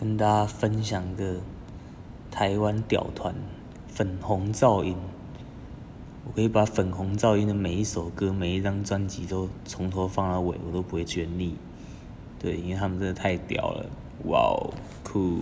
跟大家分享个台湾屌团粉红噪音。我可以把粉红噪音的每一首歌每一张专辑都从头放到尾我都不会觉得腻。对因为他们真的太屌了。哇哦酷。